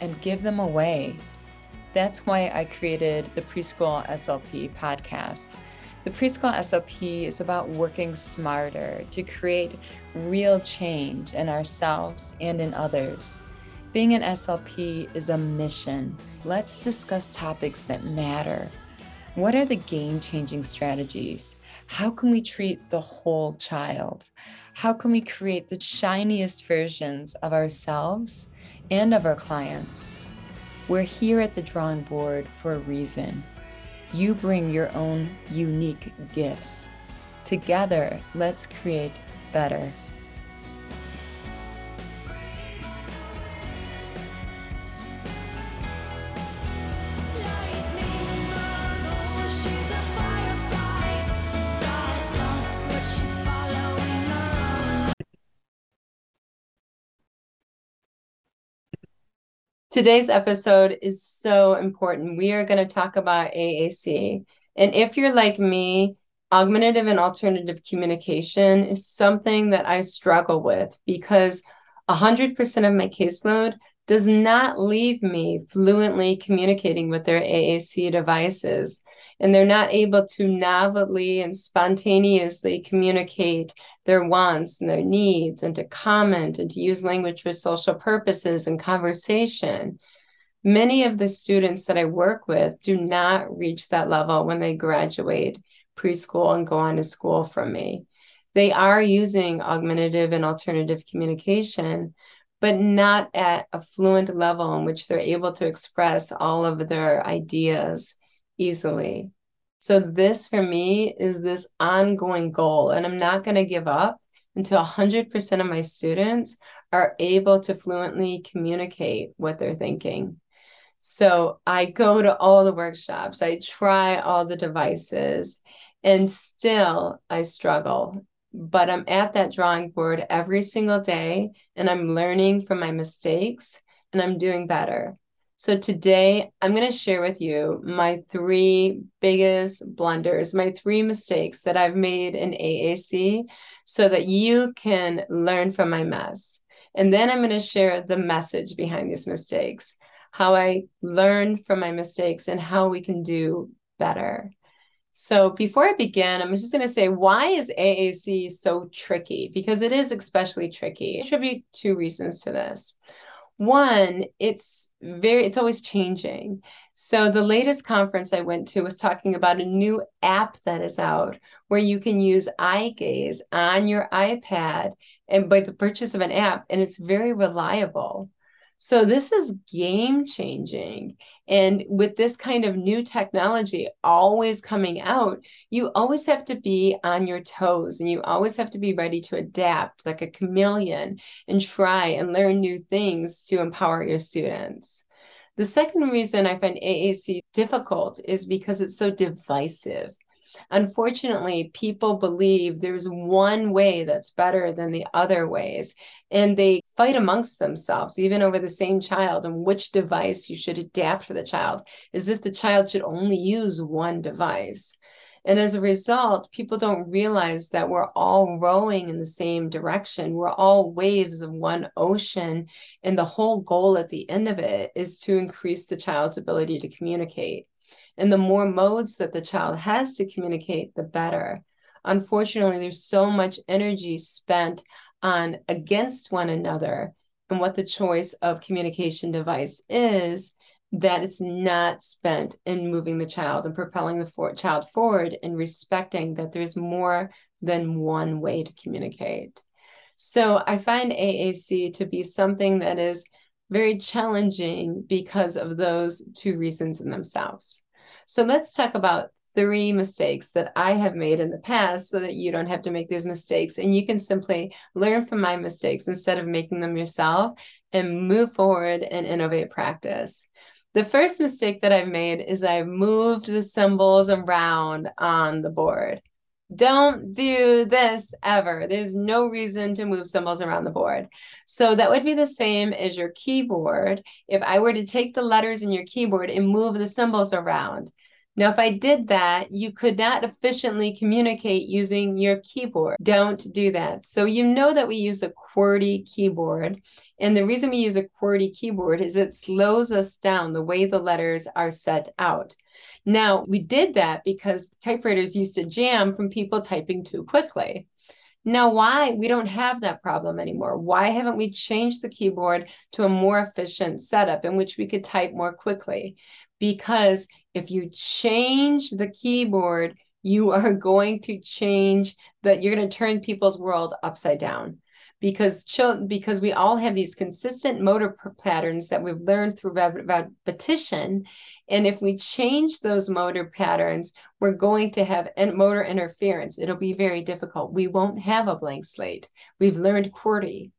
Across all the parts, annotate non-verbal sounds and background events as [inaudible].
and give them away. That's why I created the Preschool SLP podcast. The Preschool SLP is about working smarter to create real change in ourselves and in others. Being an SLP is a mission. Let's discuss topics that matter. What are the game changing strategies? How can we treat the whole child? How can we create the shiniest versions of ourselves and of our clients? We're here at the drawing board for a reason. You bring your own unique gifts. Together, let's create better. Today's episode is so important. We are going to talk about AAC. And if you're like me, augmentative and alternative communication is something that I struggle with because 100% of my caseload does not leave me fluently communicating with their AAC devices. And they're not able to novelly and spontaneously communicate their wants and their needs and to comment and to use language for social purposes and conversation. Many of the students that I work with do not reach that level when they graduate preschool and go on to school from me. They are using augmentative and alternative communication, but not at a fluent level in which they're able to express all of their ideas easily. So, this for me is this ongoing goal, and I'm not going to give up until 100% of my students are able to fluently communicate what they're thinking. So, I go to all the workshops, I try all the devices, and still I struggle but I'm at that drawing board every single day and I'm learning from my mistakes and I'm doing better. So today I'm going to share with you my three biggest blunders, my three mistakes that I've made in AAC so that you can learn from my mess. And then I'm going to share the message behind these mistakes, how I learned from my mistakes and how we can do better. So before I begin, I'm just going to say why is AAC so tricky? Because it is especially tricky. I attribute two reasons to this. One, it's very it's always changing. So the latest conference I went to was talking about a new app that is out where you can use eye gaze on your iPad and by the purchase of an app and it's very reliable. So this is game changing. And with this kind of new technology always coming out, you always have to be on your toes and you always have to be ready to adapt like a chameleon and try and learn new things to empower your students. The second reason I find AAC difficult is because it's so divisive. Unfortunately, people believe there's one way that's better than the other ways, and they fight amongst themselves, even over the same child, and which device you should adapt for the child. Is this the child should only use one device? And as a result, people don't realize that we're all rowing in the same direction. We're all waves of one ocean. And the whole goal at the end of it is to increase the child's ability to communicate. And the more modes that the child has to communicate, the better. Unfortunately, there's so much energy spent on against one another and what the choice of communication device is that it's not spent in moving the child and propelling the for- child forward and respecting that there's more than one way to communicate. So I find AAC to be something that is very challenging because of those two reasons in themselves. So let's talk about three mistakes that I have made in the past so that you don't have to make these mistakes and you can simply learn from my mistakes instead of making them yourself and move forward and innovate practice. The first mistake that I've made is I've moved the symbols around on the board. Don't do this ever. There's no reason to move symbols around the board. So that would be the same as your keyboard. If I were to take the letters in your keyboard and move the symbols around, now, if I did that, you could not efficiently communicate using your keyboard. Don't do that. So you know that we use a QWERTY keyboard. And the reason we use a QWERTY keyboard is it slows us down the way the letters are set out. Now, we did that because typewriters used to jam from people typing too quickly. Now, why we don't have that problem anymore? Why haven't we changed the keyboard to a more efficient setup in which we could type more quickly? Because if you change the keyboard, you are going to change that you're going to turn people's world upside down. Because children because we all have these consistent motor patterns that we've learned through repetition. And if we change those motor patterns we're going to have motor interference. It'll be very difficult. We won't have a blank slate. We've learned QWERTY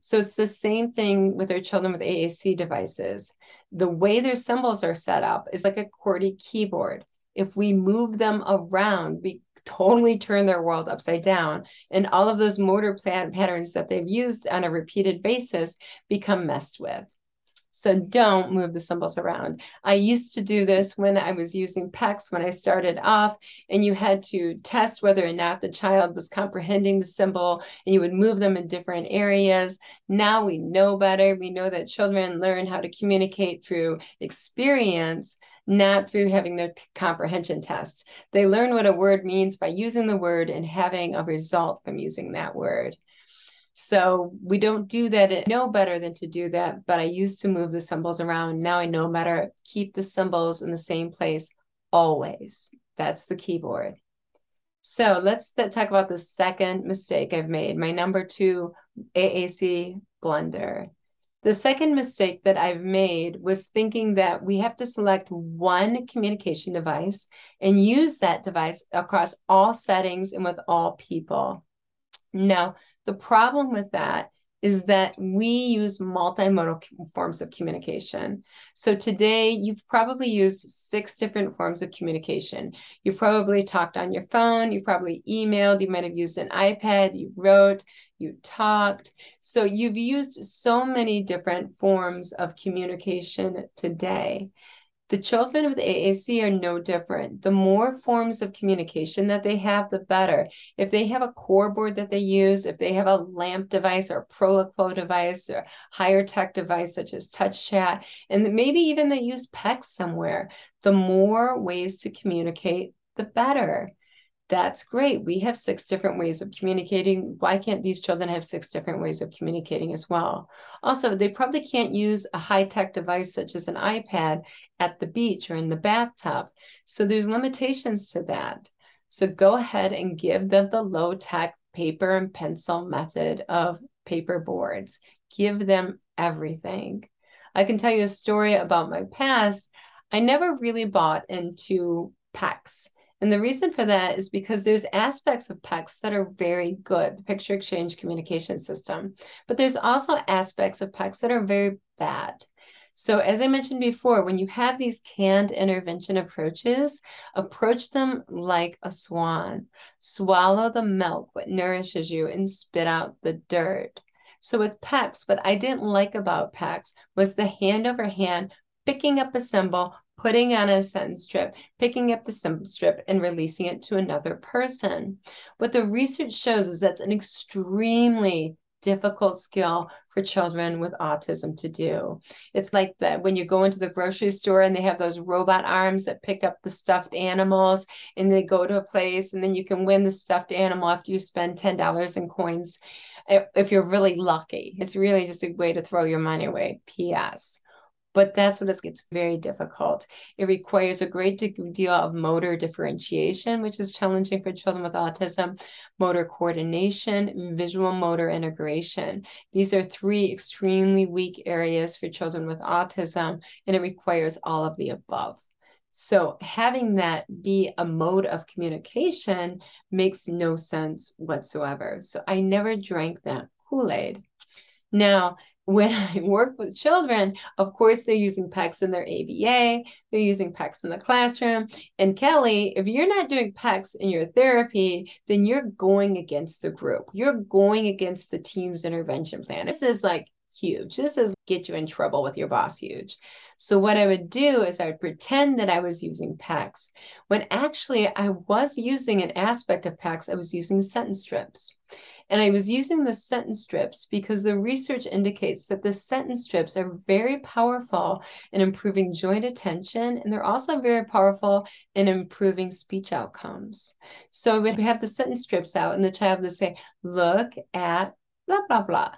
so it's the same thing with our children with AAC devices. The way their symbols are set up is like a QWERTY keyboard. If we move them around, we totally turn their world upside down. And all of those motor plan patterns that they've used on a repeated basis become messed with. So don't move the symbols around. I used to do this when I was using PECS when I started off, and you had to test whether or not the child was comprehending the symbol, and you would move them in different areas. Now we know better. We know that children learn how to communicate through experience, not through having their comprehension tests. They learn what a word means by using the word and having a result from using that word. So we don't do that. I know better than to do that, but I used to move the symbols around. Now I know better. Keep the symbols in the same place always. That's the keyboard. So let's talk about the second mistake I've made, my number two AAC blunder. The second mistake that I've made was thinking that we have to select one communication device and use that device across all settings and with all people. No, the problem with that is that we use multimodal forms of communication. So today you've probably used six different forms of communication. You've probably talked on your phone, you probably emailed, you might have used an iPad, you wrote, you talked. So you've used so many different forms of communication today. The children with AAC are no different. The more forms of communication that they have, the better. If they have a core board that they use, if they have a LAMP device or a Proloquo device or higher tech device such as TouchChat, and maybe even they use PECS somewhere, the more ways to communicate, the better that's great. We have six different ways of communicating. Why can't these children have six different ways of communicating as well? Also, they probably can't use a high tech device such as an iPad at the beach or in the bathtub. So there's limitations to that. So go ahead and give them the low tech paper and pencil method of paper boards. Give them everything. I can tell you a story about my past. I never really bought into PECS and the reason for that is because there's aspects of PECS that are very good, the picture exchange communication system, but there's also aspects of PECS that are very bad. So as I mentioned before, when you have these canned intervention approaches, approach them like a swan. Swallow the milk, what nourishes you, and spit out the dirt. So with PECS, what I didn't like about PECS was the hand over hand picking up a symbol, putting on a sentence strip, picking up the sentence strip, and releasing it to another person. What the research shows is that's an extremely difficult skill for children with autism to do. It's like that when you go into the grocery store and they have those robot arms that pick up the stuffed animals and they go to a place and then you can win the stuffed animal after you spend $10 in coins if you're really lucky. It's really just a way to throw your money away. P.S but that's what it gets very difficult. It requires a great deal of motor differentiation, which is challenging for children with autism, motor coordination, visual motor integration. These are three extremely weak areas for children with autism, and it requires all of the above. So having that be a mode of communication makes no sense whatsoever. So I never drank that Kool-Aid. Now, when [laughs] I work with children, of course, they're using PECS in their ABA, they're using PECS in the classroom. And Kelly, if you're not doing PECS in your therapy, then you're going against the group. You're going against the team's intervention plan. This is like huge. This is get you in trouble with your boss huge. So what I would do is I would pretend that I was using PECS when actually I was using an aspect of PECS. I was using sentence strips. And I was using the sentence strips because the research indicates that the sentence strips are very powerful in improving joint attention, and they're also very powerful in improving speech outcomes. So we have the sentence strips out, and the child would say, Look at blah, blah, blah.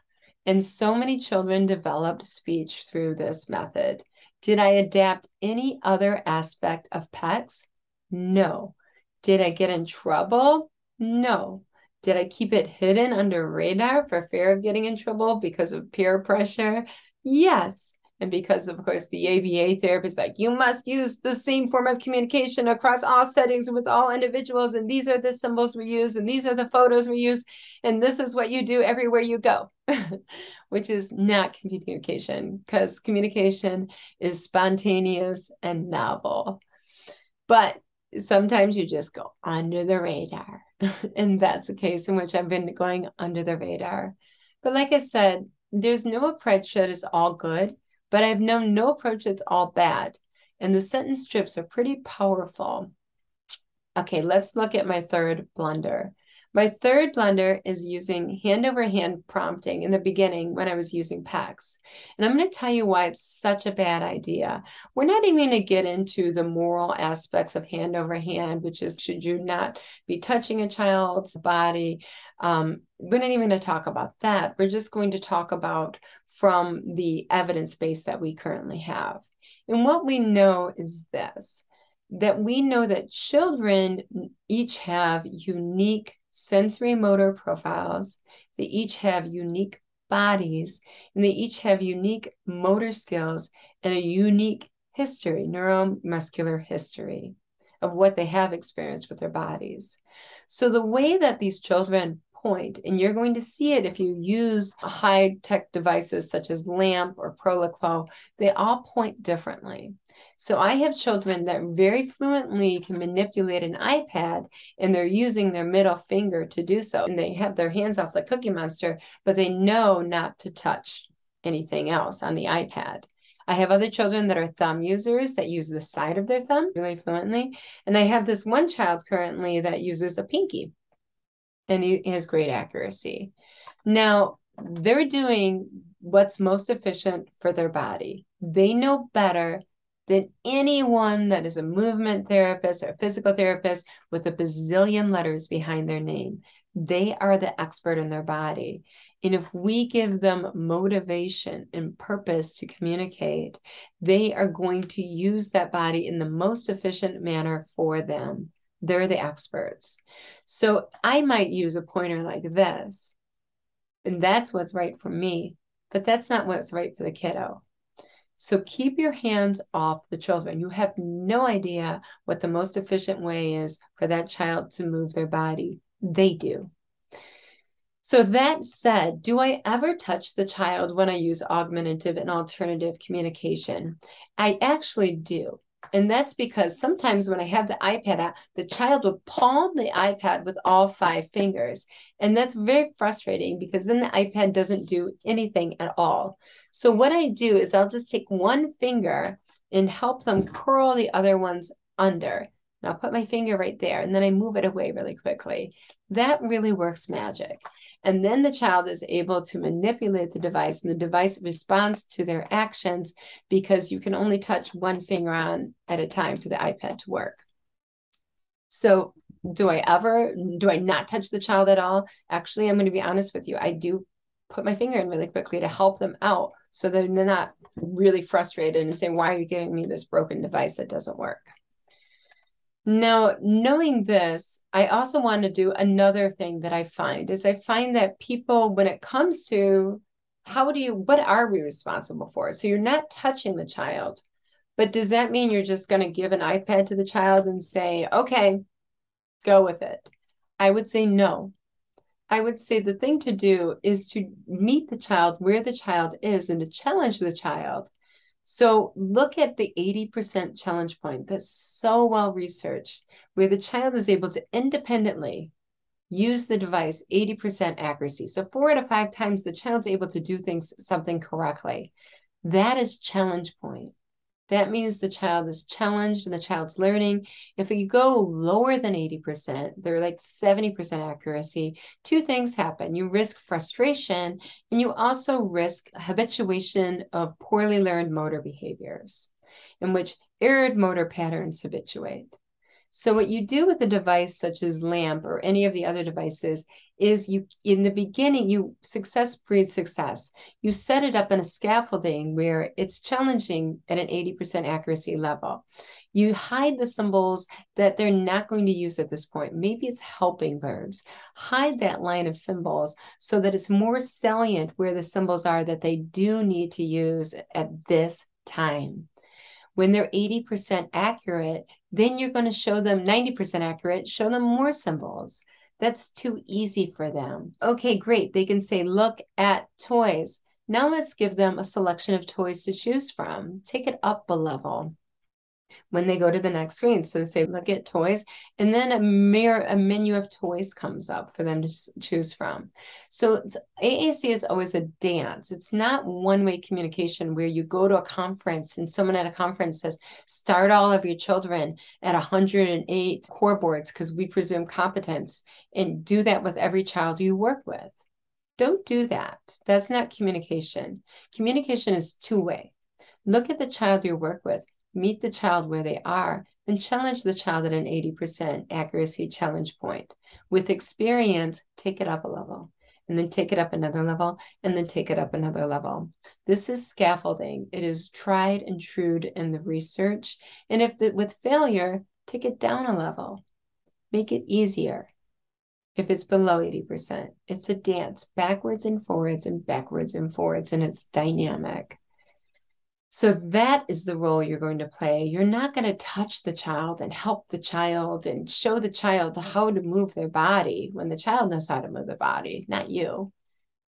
And so many children developed speech through this method. Did I adapt any other aspect of PECS? No. Did I get in trouble? No. Did I keep it hidden under radar for fear of getting in trouble because of peer pressure? Yes. And because, of course, the ABA therapist like, you must use the same form of communication across all settings with all individuals. And these are the symbols we use, and these are the photos we use. And this is what you do everywhere you go, [laughs] which is not communication because communication is spontaneous and novel. But sometimes you just go under the radar. [laughs] and that's a case in which I've been going under the radar. But like I said, there's no approach that is all good, but I've known no approach that's all bad. And the sentence strips are pretty powerful. Okay, let's look at my third blunder. My third blunder is using hand over hand prompting in the beginning when I was using PECS. And I'm going to tell you why it's such a bad idea. We're not even going to get into the moral aspects of hand over hand, which is should you not be touching a child's body? Um, we're not even going to talk about that. We're just going to talk about from the evidence base that we currently have. And what we know is this that we know that children each have unique sensory motor profiles. They each have unique bodies and they each have unique motor skills and a unique history, neuromuscular history of what they have experienced with their bodies. So the way that these children point, and you're going to see it if you use high tech devices such as LAMP or Proloquo, they all point differently. So I have children that very fluently can manipulate an iPad and they're using their middle finger to do so. And they have their hands off like Cookie Monster, but they know not to touch anything else on the iPad. I have other children that are thumb users that use the side of their thumb really fluently. And I have this one child currently that uses a pinky and he has great accuracy. Now, they're doing what's most efficient for their body. They know better than anyone that is a movement therapist or physical therapist with a bazillion letters behind their name. They are the expert in their body. And if we give them motivation and purpose to communicate, they are going to use that body in the most efficient manner for them. They're the experts. So I might use a pointer like this, and that's what's right for me, but that's not what's right for the kiddo. So keep your hands off the children. You have no idea what the most efficient way is for that child to move their body. They do. So, that said, do I ever touch the child when I use augmentative and alternative communication? I actually do. And that's because sometimes when I have the iPad out, the child will palm the iPad with all five fingers. And that's very frustrating because then the iPad doesn't do anything at all. So, what I do is I'll just take one finger and help them curl the other ones under. And I'll put my finger right there and then I move it away really quickly. That really works magic. And then the child is able to manipulate the device and the device responds to their actions because you can only touch one finger on at a time for the iPad to work. So, do I ever, do I not touch the child at all? Actually, I'm going to be honest with you. I do put my finger in really quickly to help them out so they're not really frustrated and saying, Why are you giving me this broken device that doesn't work? Now, knowing this, I also want to do another thing that I find is I find that people, when it comes to how do you, what are we responsible for? So you're not touching the child, but does that mean you're just going to give an iPad to the child and say, okay, go with it? I would say no. I would say the thing to do is to meet the child where the child is and to challenge the child. So look at the 80% challenge point that's so well researched, where the child is able to independently use the device 80% accuracy. So four out of five times the child's able to do things something correctly. That is challenge point. That means the child is challenged and the child's learning. If you go lower than 80%, they're like 70% accuracy, two things happen. You risk frustration and you also risk habituation of poorly learned motor behaviors in which erred motor patterns habituate. So what you do with a device such as LAMP or any of the other devices is you in the beginning you success breeds success. You set it up in a scaffolding where it's challenging at an 80% accuracy level. You hide the symbols that they're not going to use at this point. Maybe it's helping verbs. Hide that line of symbols so that it's more salient where the symbols are that they do need to use at this time. When they're 80% accurate, then you're going to show them 90% accurate, show them more symbols. That's too easy for them. Okay, great. They can say, look at toys. Now let's give them a selection of toys to choose from. Take it up a level when they go to the next screen. So they say, look at toys, and then a mirror, a menu of toys comes up for them to choose from. So AAC is always a dance. It's not one-way communication where you go to a conference and someone at a conference says, start all of your children at 108 core boards because we presume competence and do that with every child you work with. Don't do that. That's not communication. Communication is two-way. Look at the child you work with meet the child where they are, and challenge the child at an 80% accuracy challenge point. With experience, take it up a level, and then take it up another level, and then take it up another level. This is scaffolding. It is tried and true in the research. And if the, with failure, take it down a level. Make it easier. If it's below 80%, it's a dance backwards and forwards and backwards and forwards, and it's dynamic. So that is the role you're going to play. You're not going to touch the child and help the child and show the child how to move their body when the child knows how to move their body, not you.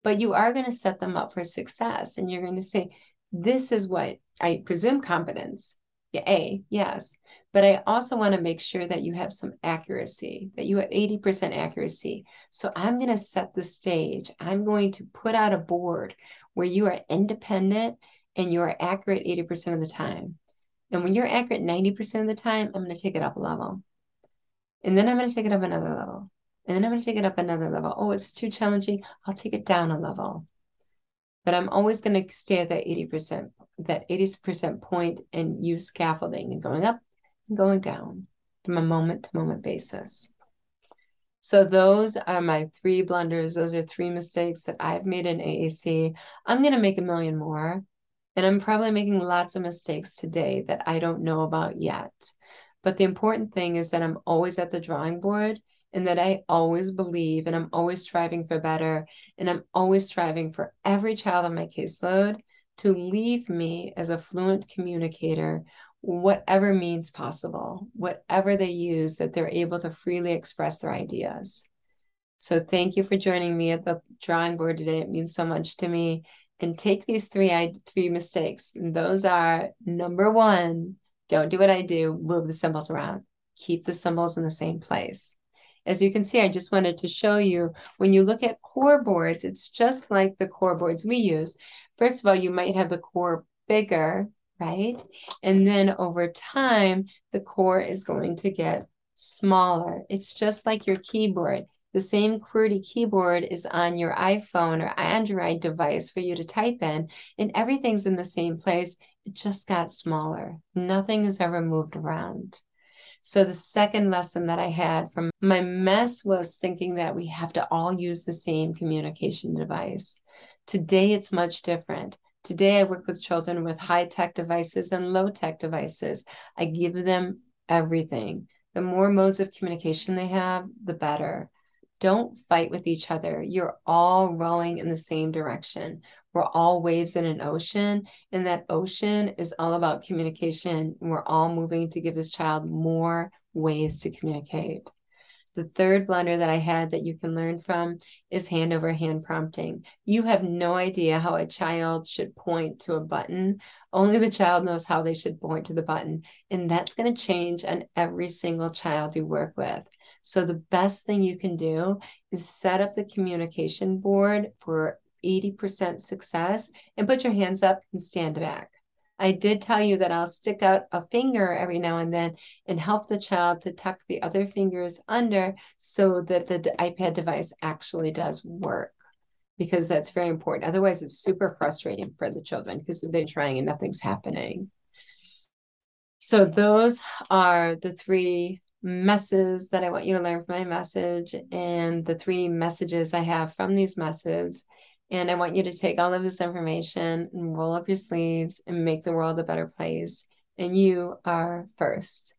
But you are going to set them up for success. And you're going to say, this is what I presume competence. Yeah, A, yes. But I also want to make sure that you have some accuracy, that you have 80% accuracy. So I'm going to set the stage. I'm going to put out a board where you are independent and you're accurate 80% of the time. And when you're accurate 90% of the time, I'm going to take it up a level. And then I'm going to take it up another level. And then I'm going to take it up another level. Oh, it's too challenging. I'll take it down a level. But I'm always going to stay at that 80%, that 80% point and use scaffolding and going up and going down from a moment to moment basis. So those are my three blunders. Those are three mistakes that I've made in AAC. I'm going to make a million more. And I'm probably making lots of mistakes today that I don't know about yet. But the important thing is that I'm always at the drawing board and that I always believe and I'm always striving for better. And I'm always striving for every child on my caseload to leave me as a fluent communicator, whatever means possible, whatever they use, that they're able to freely express their ideas. So thank you for joining me at the drawing board today. It means so much to me and take these three I, three mistakes. And those are number one, don't do what I do, move the symbols around. Keep the symbols in the same place. As you can see, I just wanted to show you when you look at core boards, it's just like the core boards we use. First of all, you might have the core bigger, right? And then over time, the core is going to get smaller. It's just like your keyboard. The same QWERTY keyboard is on your iPhone or Android device for you to type in, and everything's in the same place. It just got smaller. Nothing has ever moved around. So, the second lesson that I had from my mess was thinking that we have to all use the same communication device. Today, it's much different. Today, I work with children with high tech devices and low tech devices. I give them everything. The more modes of communication they have, the better. Don't fight with each other. You're all rowing in the same direction. We're all waves in an ocean, and that ocean is all about communication. We're all moving to give this child more ways to communicate. The third blunder that I had that you can learn from is hand over hand prompting. You have no idea how a child should point to a button. Only the child knows how they should point to the button. And that's going to change on every single child you work with. So, the best thing you can do is set up the communication board for 80% success and put your hands up and stand back. I did tell you that I'll stick out a finger every now and then and help the child to tuck the other fingers under so that the iPad device actually does work because that's very important. Otherwise, it's super frustrating for the children because they're trying and nothing's happening. So, those are the three messes that I want you to learn from my message and the three messages I have from these messages. And I want you to take all of this information and roll up your sleeves and make the world a better place. And you are first.